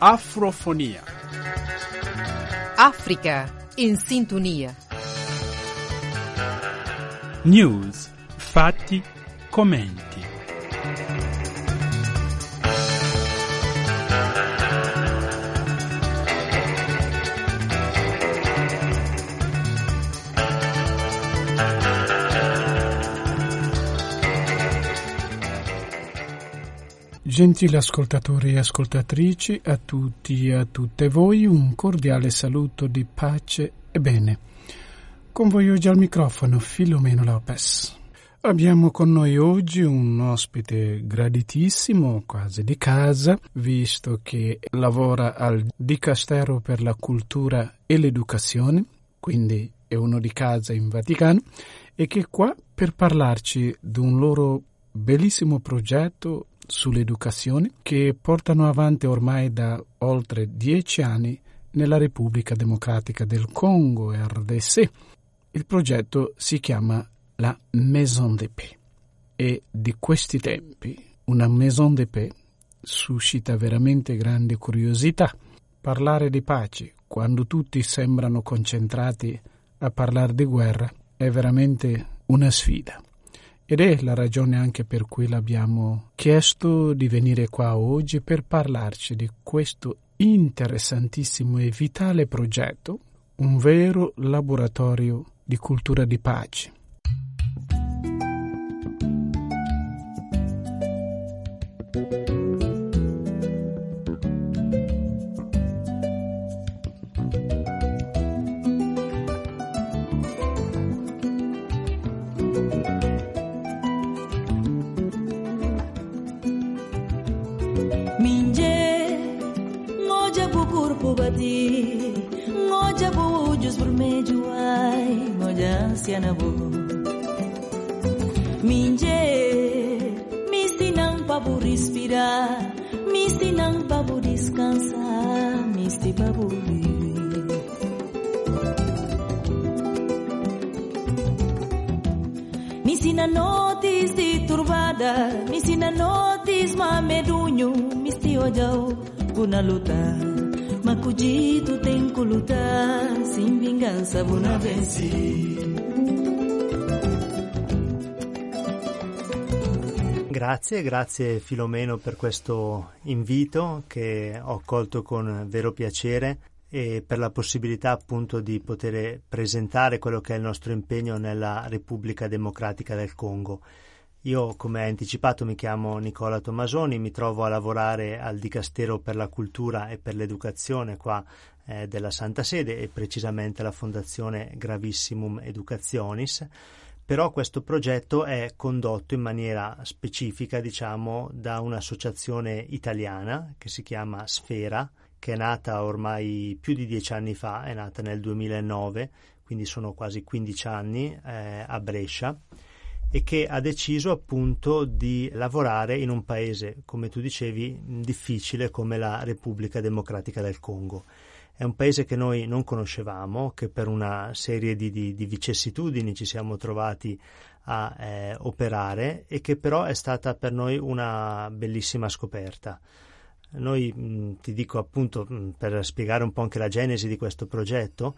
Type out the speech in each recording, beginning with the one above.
Afrofonia. Africa in sintonia. News, fatti, commenti. Gentili ascoltatori e ascoltatrici, a tutti e a tutte voi un cordiale saluto di pace e bene. Con voi oggi al microfono Filomeno Lopez. Abbiamo con noi oggi un ospite graditissimo, quasi di casa, visto che lavora al Dicastero per la Cultura e l'Educazione, quindi è uno di casa in Vaticano, e che è qua per parlarci di un loro bellissimo progetto sull'educazione che portano avanti ormai da oltre dieci anni nella Repubblica Democratica del Congo, RDC. Il progetto si chiama la Maison de Paix e di questi tempi una Maison de Paix suscita veramente grande curiosità. Parlare di pace quando tutti sembrano concentrati a parlare di guerra è veramente una sfida. Ed è la ragione anche per cui l'abbiamo chiesto di venire qua oggi per parlarci di questo interessantissimo e vitale progetto, un vero laboratorio di cultura di pace. respirar, misti não babu descansar, misti babu Me ensina noites de turbada, me notis ma mamedunho, misti esti ojau, puna luta, Macudito tem que lutar, sem vingança, buna venci. Grazie, grazie Filomeno per questo invito che ho accolto con vero piacere e per la possibilità appunto di poter presentare quello che è il nostro impegno nella Repubblica Democratica del Congo. Io, come anticipato, mi chiamo Nicola Tommasoni, mi trovo a lavorare al Dicastero per la Cultura e per l'Educazione qua eh, della Santa Sede e precisamente alla Fondazione Gravissimum Educationis però questo progetto è condotto in maniera specifica, diciamo, da un'associazione italiana che si chiama Sfera, che è nata ormai più di dieci anni fa, è nata nel 2009, quindi sono quasi 15 anni eh, a Brescia e che ha deciso appunto di lavorare in un paese, come tu dicevi, difficile come la Repubblica Democratica del Congo. È un paese che noi non conoscevamo, che per una serie di, di, di vicissitudini ci siamo trovati a eh, operare e che però è stata per noi una bellissima scoperta. Noi mh, ti dico appunto mh, per spiegare un po' anche la genesi di questo progetto,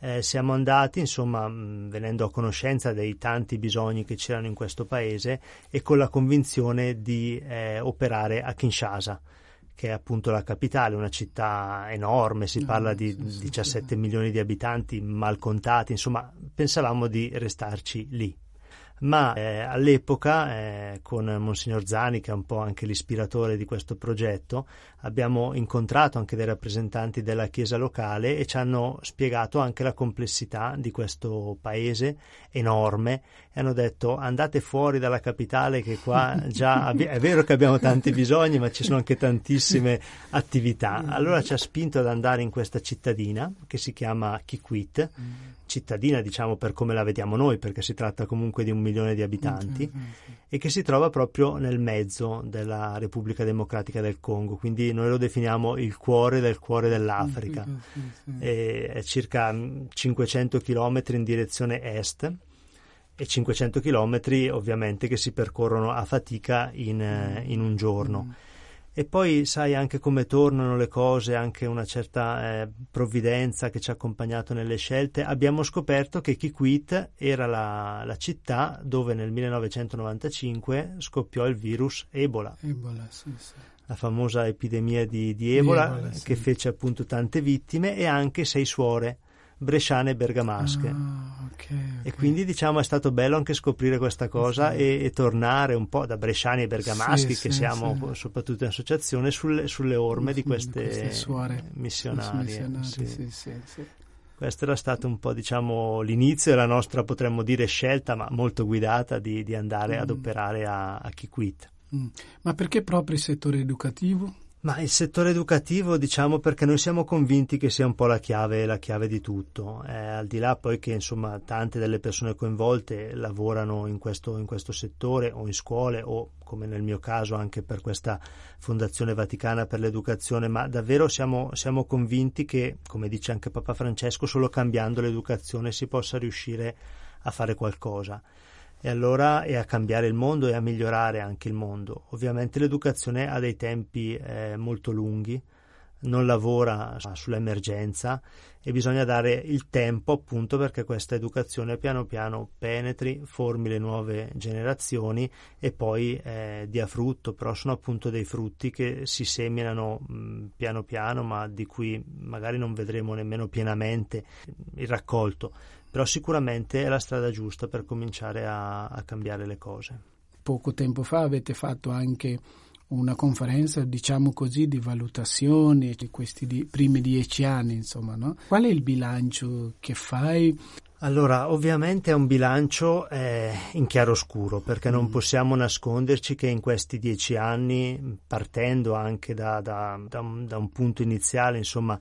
eh, siamo andati insomma mh, venendo a conoscenza dei tanti bisogni che c'erano in questo paese e con la convinzione di eh, operare a Kinshasa che è appunto la capitale, una città enorme, si parla di 17 milioni di abitanti mal contati, insomma pensavamo di restarci lì ma eh, all'epoca eh, con Monsignor Zani, che è un po' anche l'ispiratore di questo progetto, abbiamo incontrato anche dei rappresentanti della Chiesa locale e ci hanno spiegato anche la complessità di questo paese enorme e hanno detto andate fuori dalla capitale che qua già abbi- è vero che abbiamo tanti bisogni ma ci sono anche tantissime attività. Allora ci ha spinto ad andare in questa cittadina che si chiama Kikwit cittadina, diciamo per come la vediamo noi, perché si tratta comunque di un milione di abitanti, mm-hmm. e che si trova proprio nel mezzo della Repubblica Democratica del Congo, quindi noi lo definiamo il cuore del cuore dell'Africa. Mm-hmm. È circa 500 km in direzione est e 500 km ovviamente che si percorrono a fatica in, in un giorno. E poi sai anche come tornano le cose, anche una certa eh, provvidenza che ci ha accompagnato nelle scelte. Abbiamo scoperto che Kikwit era la, la, città dove nel 1995 scoppiò il virus Ebola. Ebola sì, sì. La famosa epidemia di, di Ebola, Ebola che sì. fece appunto tante vittime e anche sei suore bresciane e bergamasche. Ah, okay, okay. E quindi diciamo è stato bello anche scoprire questa cosa sì. e, e, tornare un po' da bresciani e bergamaschi, sì, che sì, siamo soprattutto in associazione, sulle, sulle orme di queste, queste suore missionarie. Questo era stato un po' diciamo l'inizio della nostra, potremmo dire, scelta, ma molto guidata di, di andare mm. ad operare a, a Kikwit. Mm. Ma perché proprio il settore educativo? Ma il settore educativo, diciamo, perché noi siamo convinti che sia un po' la chiave, la chiave di tutto. Eh, al di là poi che, insomma, tante delle persone coinvolte lavorano in questo, in questo settore o in scuole o, come nel mio caso, anche per questa Fondazione Vaticana per l'Educazione, ma davvero siamo, siamo convinti che, come dice anche Papa Francesco, solo cambiando l'educazione si possa riuscire a fare qualcosa e allora è a cambiare il mondo e a migliorare anche il mondo. Ovviamente l'educazione ha dei tempi eh, molto lunghi, non lavora sull'emergenza e bisogna dare il tempo appunto perché questa educazione piano piano penetri, formi le nuove generazioni e poi eh, dia frutto, però sono appunto dei frutti che si seminano mh, piano piano ma di cui magari non vedremo nemmeno pienamente il raccolto però sicuramente è la strada giusta per cominciare a, a cambiare le cose. Poco tempo fa avete fatto anche una conferenza, diciamo così, di valutazione di questi di, primi dieci anni, insomma, no? Qual è il bilancio che fai? Allora, ovviamente è un bilancio eh, in chiaroscuro perché non mm. possiamo nasconderci che in questi dieci anni, partendo anche da, da, da, un, da un punto iniziale, insomma,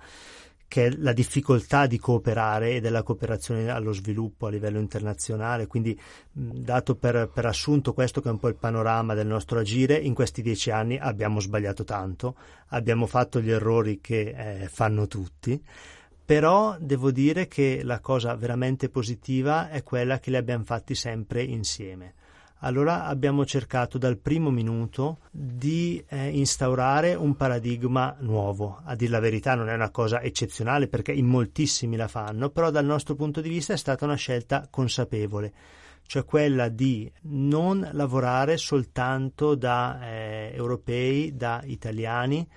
che è la difficoltà di cooperare e della cooperazione allo sviluppo a livello internazionale. Quindi, dato per, per, assunto questo che è un po' il panorama del nostro agire, in questi dieci anni abbiamo sbagliato tanto, abbiamo fatto gli errori che eh, fanno tutti. Però devo dire che la cosa veramente positiva è quella che li abbiamo fatti sempre insieme allora abbiamo cercato dal primo minuto di eh, instaurare un paradigma nuovo. A dir la verità non è una cosa eccezionale perché in moltissimi la fanno, però dal nostro punto di vista è stata una scelta consapevole, cioè quella di non lavorare soltanto da eh, europei, da italiani,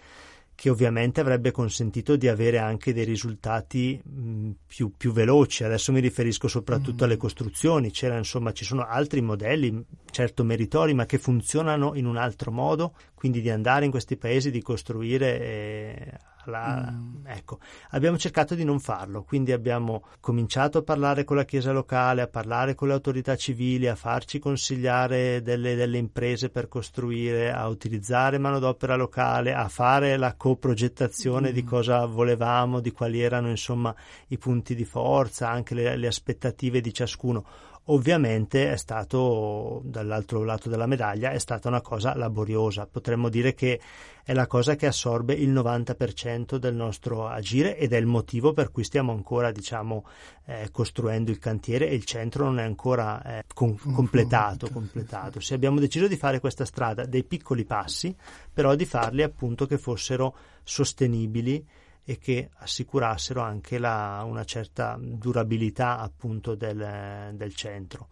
che ovviamente avrebbe consentito di avere anche dei risultati mh, più, più, veloci. Adesso mi riferisco soprattutto mm. alle costruzioni, C'era, insomma, ci sono altri modelli, certo meritori, ma che funzionano in un altro modo, quindi di andare in questi paesi, di costruire eh, la, mm. ecco, abbiamo cercato di non farlo, quindi abbiamo cominciato a parlare con la Chiesa locale, a parlare con le autorità civili, a farci consigliare delle, delle imprese per costruire, a utilizzare manodopera locale, a fare la coprogettazione mm. di cosa volevamo, di quali erano insomma i punti di forza, anche le, le aspettative di ciascuno Ovviamente è stato, dall'altro lato della medaglia, è stata una cosa laboriosa. Potremmo dire che è la cosa che assorbe il 90% del nostro agire ed è il motivo per cui stiamo ancora, diciamo, eh, costruendo il cantiere e il centro non è ancora eh, con, completato, completato. Se abbiamo deciso di fare questa strada, dei piccoli passi, però di farli appunto che fossero sostenibili e che assicurassero anche la, una certa durabilità appunto del, del centro.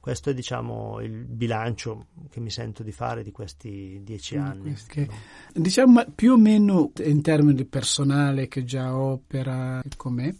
Questo è diciamo il bilancio che mi sento di fare di questi dieci anni. Che, diciamo più o meno in termini di personale che già opera, com'è?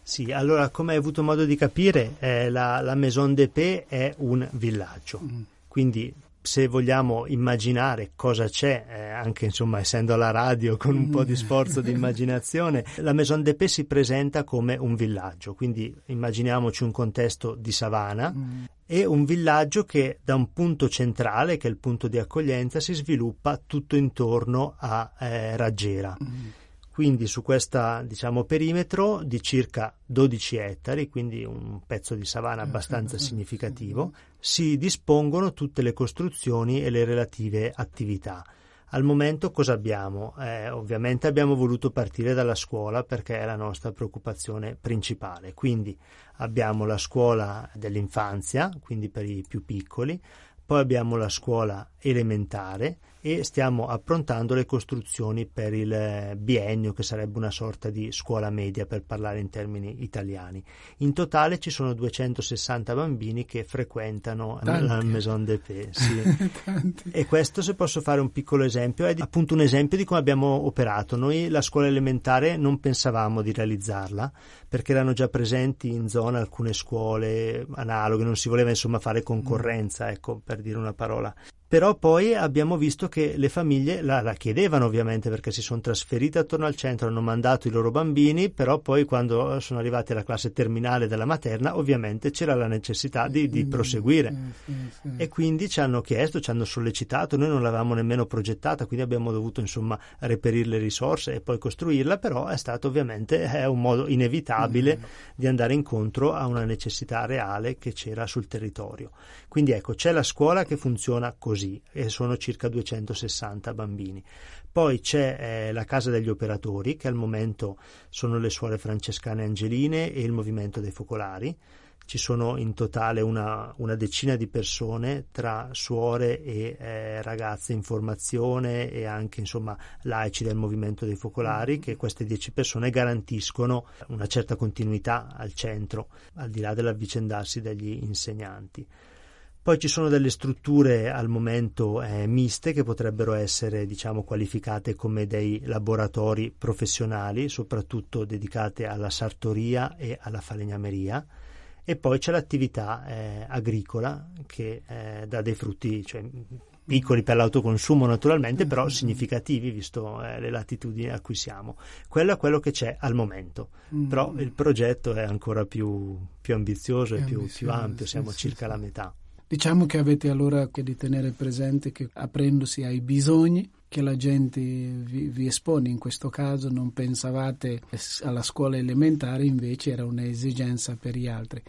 Sì, allora come hai avuto modo di capire eh, la, la Maison d'Epée è un villaggio, mm. quindi se vogliamo immaginare cosa c'è, eh, anche insomma essendo alla radio con un po' di sforzo di immaginazione, la Maison d'Epée si presenta come un villaggio, quindi immaginiamoci un contesto di savana mm. e un villaggio che da un punto centrale, che è il punto di accoglienza, si sviluppa tutto intorno a eh, Raggiera. Mm quindi su questo diciamo, perimetro di circa 12 ettari, quindi un pezzo di savana abbastanza significativo, si dispongono tutte le costruzioni e le relative attività. Al momento cosa abbiamo? Eh, ovviamente abbiamo voluto partire dalla scuola perché è la nostra preoccupazione principale, quindi abbiamo la scuola dell'infanzia, quindi per i più piccoli, poi abbiamo la scuola elementare e stiamo approntando le costruzioni per il eh, biennio che sarebbe una sorta di scuola media per parlare in termini italiani. In totale ci sono 260 bambini che frequentano Tanti. la Maison de Paix. Sì. e questo se posso fare un piccolo esempio è appunto un esempio di come abbiamo operato. Noi la scuola elementare non pensavamo di realizzarla perché erano già presenti in zona alcune scuole analoghe, non si voleva insomma fare concorrenza, ecco, per dire una parola. Però poi abbiamo visto che le famiglie la, la, chiedevano ovviamente perché si sono trasferite attorno al centro, hanno mandato i loro bambini, però poi quando sono arrivati alla classe terminale della materna ovviamente c'era la necessità di, di proseguire. e quindi ci hanno chiesto, ci hanno sollecitato, noi non l'avevamo nemmeno progettata, quindi abbiamo dovuto insomma reperire le risorse e poi costruirla, però è stato ovviamente è un modo inevitabile di andare incontro a una necessità reale che c'era sul territorio. Quindi ecco, c'è la scuola che funziona così così e sono circa 260 bambini. Poi c'è eh, la Casa degli Operatori, che al momento sono le suore francescane angeline e il Movimento dei Focolari. Ci sono in totale una, una decina di persone tra suore e eh, ragazze in formazione e anche insomma laici del Movimento dei Focolari che queste dieci persone garantiscono una certa continuità al centro, al di là dell'avvicendarsi degli insegnanti. Poi ci sono delle strutture al momento eh, miste che potrebbero essere diciamo, qualificate come dei laboratori professionali, soprattutto dedicate alla sartoria e alla falegnameria. E poi c'è l'attività eh, agricola che eh, dà dei frutti cioè, piccoli per l'autoconsumo naturalmente, però significativi visto eh, le latitudini a cui siamo. Quello è quello che c'è al momento, mm. però il progetto è ancora più, più ambizioso e più, più, ampio, siamo sì, circa sì. la metà. Diciamo che avete allora che di tenere presente che aprendosi ai bisogni che la gente vi, vi, espone, in questo caso non pensavate alla scuola elementare, invece era un'esigenza per gli altri.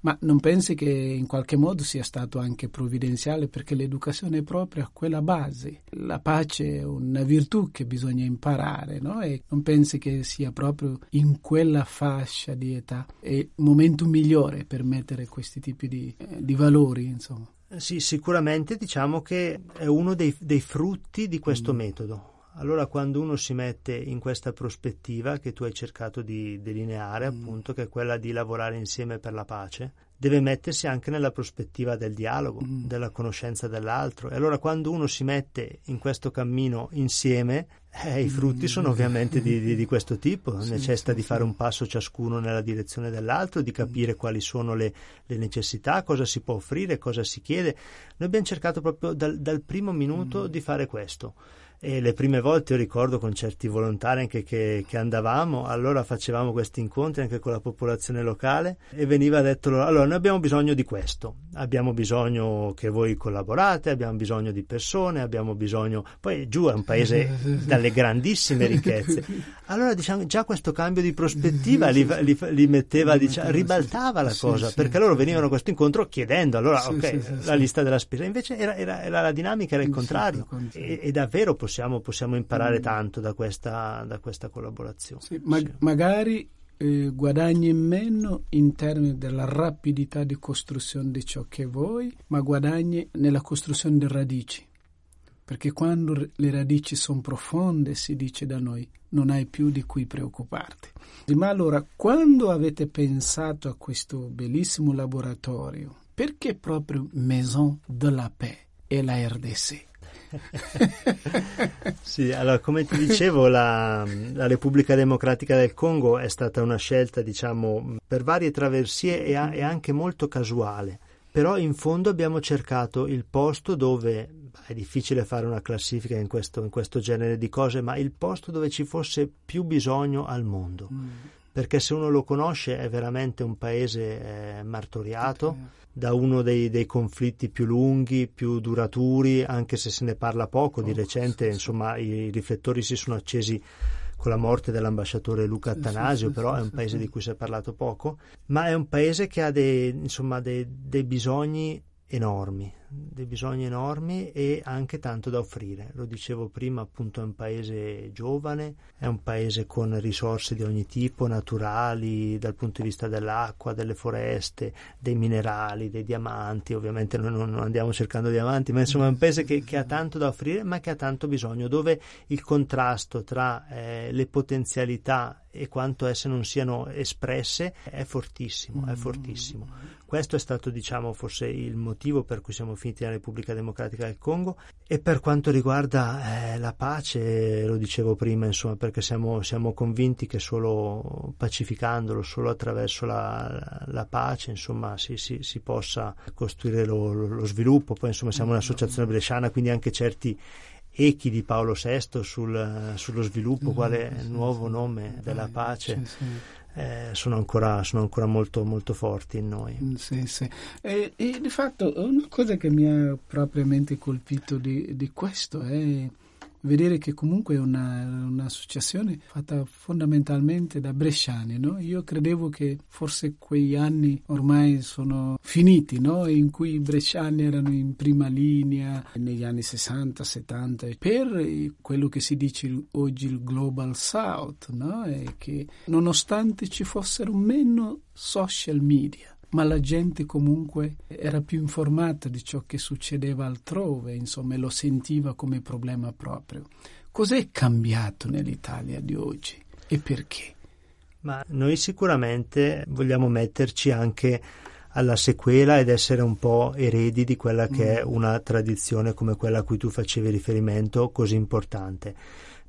Ma non pensi che in qualche modo sia stato anche provvidenziale perché l'educazione è proprio quella base. La pace è una virtù che bisogna imparare, no? E non pensi che sia proprio in quella fascia di età il momento migliore per mettere questi tipi di, eh, di valori, insomma? Sì, sicuramente diciamo che è uno dei, dei frutti di questo mm. metodo allora quando uno si mette in questa prospettiva che tu hai cercato di delineare, mm. appunto, che è quella di lavorare insieme per la pace, deve mettersi anche nella prospettiva del dialogo, mm. della conoscenza dell'altro. E allora quando uno si mette in questo cammino insieme, eh, i frutti mm. sono ovviamente di, di, di questo tipo, sì, necessita sì, di fare sì. un passo ciascuno nella direzione dell'altro, di capire mm. quali sono le, le, necessità, cosa si può offrire, cosa si chiede. Noi abbiamo cercato proprio dal, dal primo minuto mm. di fare questo e le prime volte io ricordo con certi volontari anche che, che, andavamo, allora facevamo questi incontri anche con la popolazione locale e veniva detto loro, allora noi abbiamo bisogno di questo, abbiamo bisogno che voi collaborate, abbiamo bisogno di persone, abbiamo bisogno, poi giù è un paese dalle grandissime ricchezze, allora diciamo già questo cambio di prospettiva li, li, li metteva, diciamo, ribaltava la cosa, perché loro venivano a questo incontro chiedendo, allora ok, la lista della spesa, invece era, era, era la dinamica, era il contrario. e, e davvero possiamo, possiamo imparare mm. tanto da questa, da questa collaborazione. Sì, ma. Magari eh, guadagni meno in termini della rapidità di costruzione di ciò che vuoi, ma guadagni nella costruzione delle radici. Perché quando le radici sono profonde, si dice da noi, non hai più di cui preoccuparti. Ma allora, quando avete pensato a questo bellissimo laboratorio, perché proprio Maison de la Paix e la RDC? sì, allora come ti dicevo la, la, Repubblica Democratica del Congo è stata una scelta diciamo per varie traversie e, a, e anche molto casuale però in fondo abbiamo cercato il posto dove è difficile fare una classifica in questo, in questo, genere di cose, ma il posto dove ci fosse più bisogno al mondo. Mm. Perché se uno lo conosce è veramente un paese eh, martoriato, okay da uno dei, dei, conflitti più lunghi, più duraturi, anche se se ne parla poco. Di recente, sì, insomma, sì. i riflettori si sono accesi con la morte dell'ambasciatore Luca Attanasio, sì, però è un paese di cui si è parlato poco, ma è un paese che ha dei, insomma, dei, dei bisogni enormi, dei bisogni enormi e anche tanto da offrire. Lo dicevo prima, appunto è un paese giovane, è un paese con risorse di ogni tipo, naturali, dal punto di vista dell'acqua, delle foreste, dei minerali, dei diamanti, ovviamente noi non andiamo cercando diamanti, ma insomma è un paese che, che ha tanto da offrire ma che ha tanto bisogno, dove il contrasto tra eh, le potenzialità e quanto esse non siano espresse è fortissimo, è fortissimo. Questo è stato, diciamo, forse il motivo per cui siamo finiti nella Repubblica Democratica del Congo e per quanto riguarda eh, la pace, lo dicevo prima, insomma, perché siamo, siamo, convinti che solo pacificandolo, solo attraverso la, la pace, insomma, si, si, si possa costruire lo, lo, sviluppo. Poi, insomma, siamo un'associazione bresciana, quindi anche certi echi di Paolo VI sul, sullo sviluppo, quale nuovo nome della pace. Eh, sono, ancora, sono ancora, molto, molto forti in noi. Mm, sì, sì. E, e, di fatto una cosa che mi ha propriamente colpito di, di questo è vedere che comunque è una, un'associazione fatta fondamentalmente da bresciani. No? Io credevo che forse quegli anni ormai sono finiti, no? in cui i bresciani erano in prima linea negli anni 60, 70 per quello che si dice oggi il Global South, no? che nonostante ci fossero meno social media, ma la gente comunque era più informata di ciò che succedeva altrove, insomma, e lo sentiva come problema proprio. Cos'è cambiato nell'Italia di oggi e perché? Ma noi sicuramente vogliamo metterci anche alla sequela ed essere un po' eredi di quella che è mm. una tradizione come quella a cui tu facevi riferimento così importante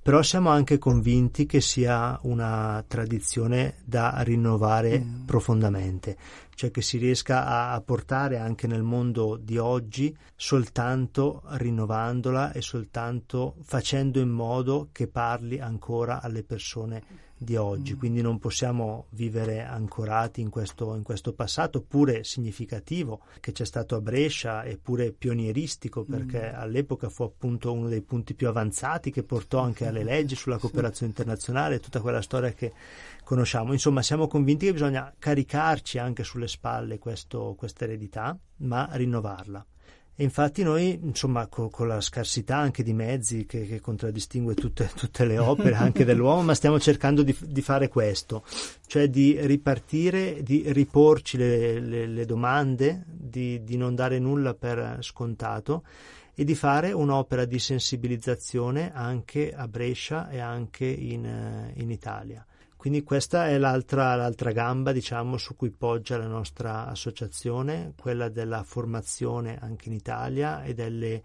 però siamo anche convinti che sia una tradizione da rinnovare mm. profondamente, cioè che si riesca a, a, portare anche nel mondo di oggi soltanto rinnovandola e soltanto facendo in modo che parli ancora alle persone di oggi, mm. quindi non possiamo vivere ancorati in questo, in questo, passato, pure significativo, che c'è stato a Brescia, eppure pionieristico, perché mm. all'epoca fu appunto uno dei punti più avanzati che portò anche alle leggi sulla cooperazione internazionale, tutta quella storia che conosciamo. Insomma, siamo convinti che bisogna caricarci anche sulle spalle questa eredità, ma rinnovarla. E infatti noi, insomma, co- con la scarsità anche di mezzi che, che contraddistingue tutte, tutte, le opere anche dell'uomo, ma stiamo cercando di, di, fare questo, cioè di ripartire, di riporci le, le, le domande, di, di non dare nulla per scontato e di fare un'opera di sensibilizzazione anche a Brescia e anche in, in Italia. Quindi questa è l'altra, l'altra, gamba diciamo, su cui poggia la nostra associazione, quella della formazione anche in Italia e delle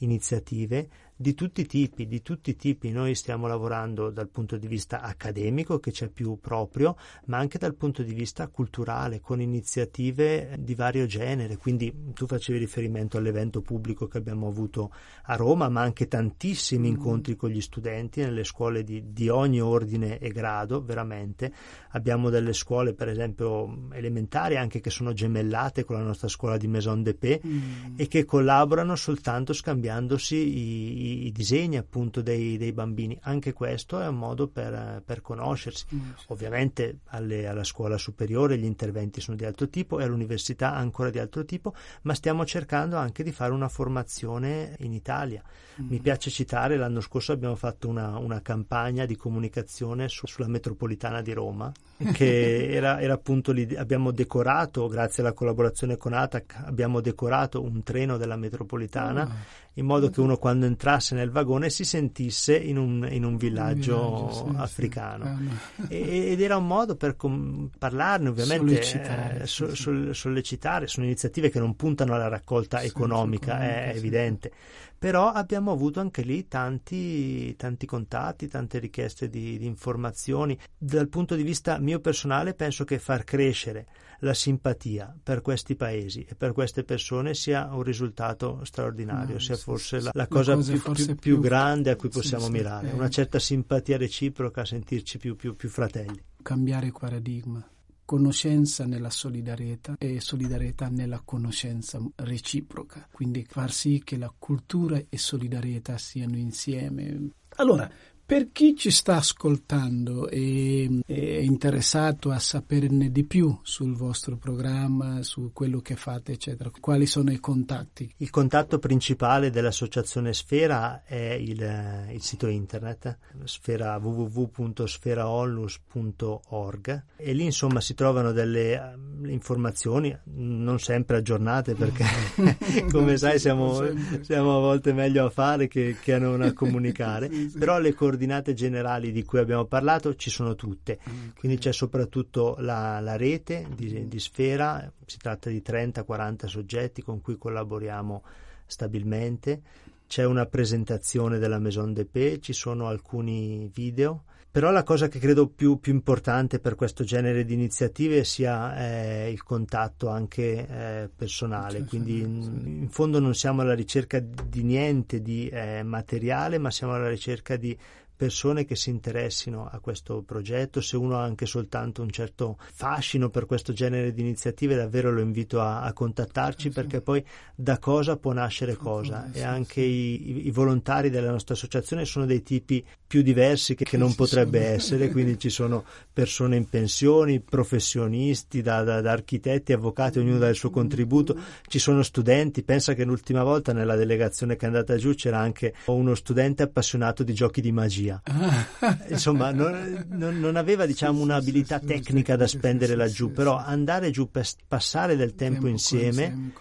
iniziative di tutti i tipi, di tutti i tipi. Noi stiamo lavorando dal punto di vista accademico, che c'è più proprio, ma anche dal punto di vista culturale, con iniziative di vario genere. Quindi tu facevi riferimento all'evento pubblico che abbiamo avuto a Roma, ma anche tantissimi mm. incontri con gli studenti nelle scuole di, di ogni ordine e grado, veramente. Abbiamo delle scuole, per esempio, elementari, anche che sono gemellate con la nostra scuola di Maison de Paix mm. e che collaborano soltanto scambiandosi i i, disegni appunto dei, dei, bambini. Anche questo è un modo per, per conoscersi. Mm. Ovviamente alle, alla scuola superiore gli interventi sono di altro tipo e all'università ancora di altro tipo, ma stiamo cercando anche di fare una formazione in Italia. Mm. Mi piace citare, l'anno scorso abbiamo fatto una, una campagna di comunicazione su, sulla metropolitana di Roma, che era, era appunto lì, abbiamo decorato, grazie alla collaborazione con ATAC, abbiamo decorato un treno della metropolitana. Oh in modo che uno quando entrasse nel vagone si sentisse in un, in un villaggio, villaggio sì, africano. Sì. ed era un modo per com- parlarne, ovviamente, sollecitare, eh, so, sollecitare, sono iniziative che non puntano alla raccolta economica, è evidente. Però abbiamo avuto anche lì tanti, tanti contatti, tante richieste di, di informazioni. Dal punto di vista mio personale penso che far crescere la simpatia per questi paesi e per queste persone sia un risultato straordinario, no, sia sì, forse la, la cosa, più, più, più, grande a cui possiamo sì, mirare, una certa simpatia reciproca, sentirci più, più fratelli. Cambiare paradigma conoscenza nella solidarietà e solidarietà nella conoscenza reciproca, quindi far sì che la cultura e solidarietà siano insieme. Allora, Per chi ci sta ascoltando e è interessato a saperne di più sul vostro programma, su quello che fate, eccetera, quali sono i contatti? Il contatto principale dell'associazione Sfera è il, il sito internet sfera www.sferaonlus.org e lì insomma si trovano delle informazioni non sempre aggiornate perché come sai siamo, siamo, a volte meglio a fare che, che a non a comunicare, però le coordinate coordinate generali di cui abbiamo parlato ci sono tutte, okay. quindi c'è soprattutto la, la rete di, di, Sfera, si tratta di 30-40 soggetti con cui collaboriamo stabilmente, c'è una presentazione della Maison de Paix, ci sono alcuni video, però la cosa che credo più, più importante per questo genere di iniziative sia eh, il contatto anche eh, personale, quindi in, in, fondo non siamo alla ricerca di niente di eh, materiale, ma siamo alla ricerca di persone che si interessino a questo progetto, se uno ha anche soltanto un certo fascino per questo genere di iniziative, davvero lo invito a, a contattarci sì. perché poi da cosa può nascere cosa sì, e anche sì. i, i, volontari della nostra associazione sono dei tipi più diversi che, che non potrebbe essere, quindi ci sono persone in pensioni, professionisti, da, da, da architetti, avvocati, ognuno dà il suo contributo, ci sono studenti, pensa che l'ultima volta nella delegazione che è andata giù c'era anche uno studente appassionato di giochi di magia magia. Insomma, non, non, aveva diciamo, un'abilità tecnica da spendere laggiù, però andare giù per passare del tempo, insieme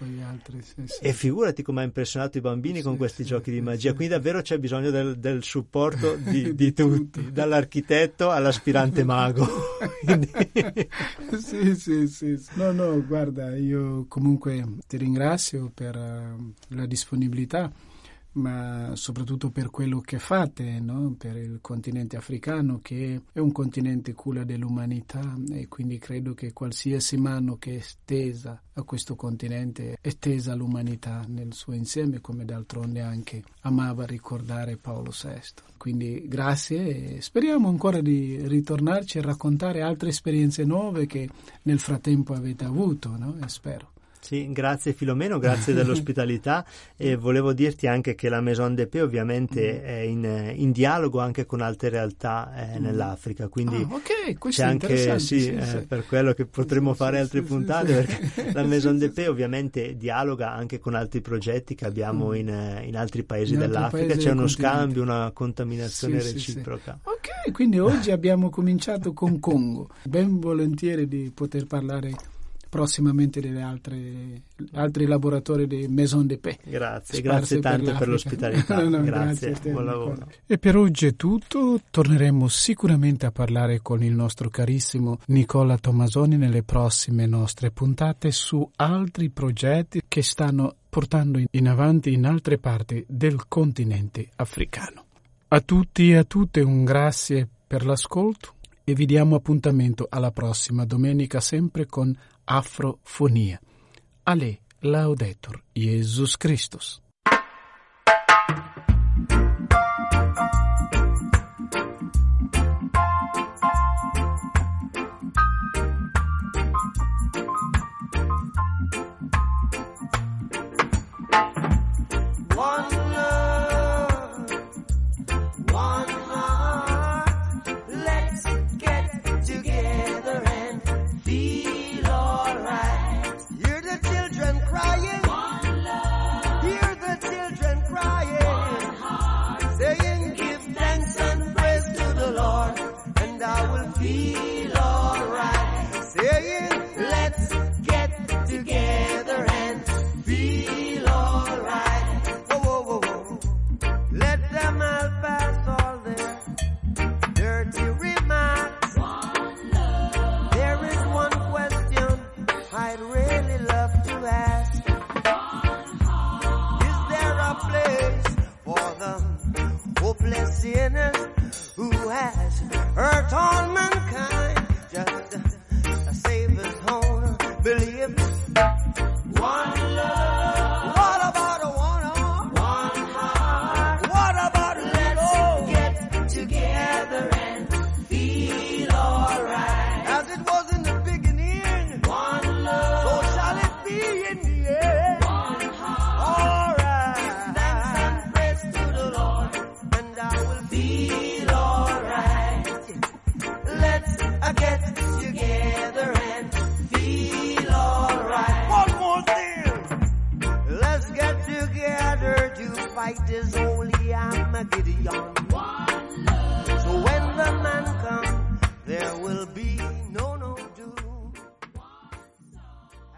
e figurati come ha impressionato i bambini con questi giochi di magia. Quindi davvero c'è bisogno del, del supporto di, di tutti, dall'architetto all'aspirante mago. sì, sì, sì. No, no, guarda, io comunque ti ringrazio per uh, la disponibilità ma soprattutto per quello che fate no? per il continente africano che è un continente culla dell'umanità e quindi credo che qualsiasi mano che è stesa a questo continente è stesa all'umanità nel suo insieme come d'altronde anche amava ricordare Paolo VI. Quindi grazie e speriamo ancora di ritornarci e raccontare altre esperienze nuove che nel frattempo avete avuto, no? spero. Sì, grazie Filomeno, grazie dell'ospitalità e volevo dirti anche che la Maison de Paix ovviamente mm. è in, in, dialogo anche con altre realtà eh, mm. nell'Africa, quindi ah, okay, c'è anche sì, sì, eh, sì. per quello che potremmo fare altre puntate perché la Maison de Paix ovviamente dialoga anche con altri progetti che abbiamo mm. in, in, altri paesi in dell'Africa, altri c'è uno scambio, una contaminazione reciproca. Ok, quindi oggi abbiamo cominciato con Congo, ben volentieri di poter parlare prossimamente delle altre altri laboratori di Maison de Paix. Grazie, grazie tanto per, per l'ospitalità. no, no, grazie, grazie buon lavoro. E per oggi è tutto, torneremo sicuramente a parlare con il nostro carissimo Nicola Tomasoni nelle prossime nostre puntate su altri progetti che stanno portando in avanti in altre parti del continente africano. A tutti e a tutte un grazie per l'ascolto e vi diamo appuntamento alla prossima domenica sempre con Afrofonia. Ale Laudetur Jesus Christus. One. Gideon.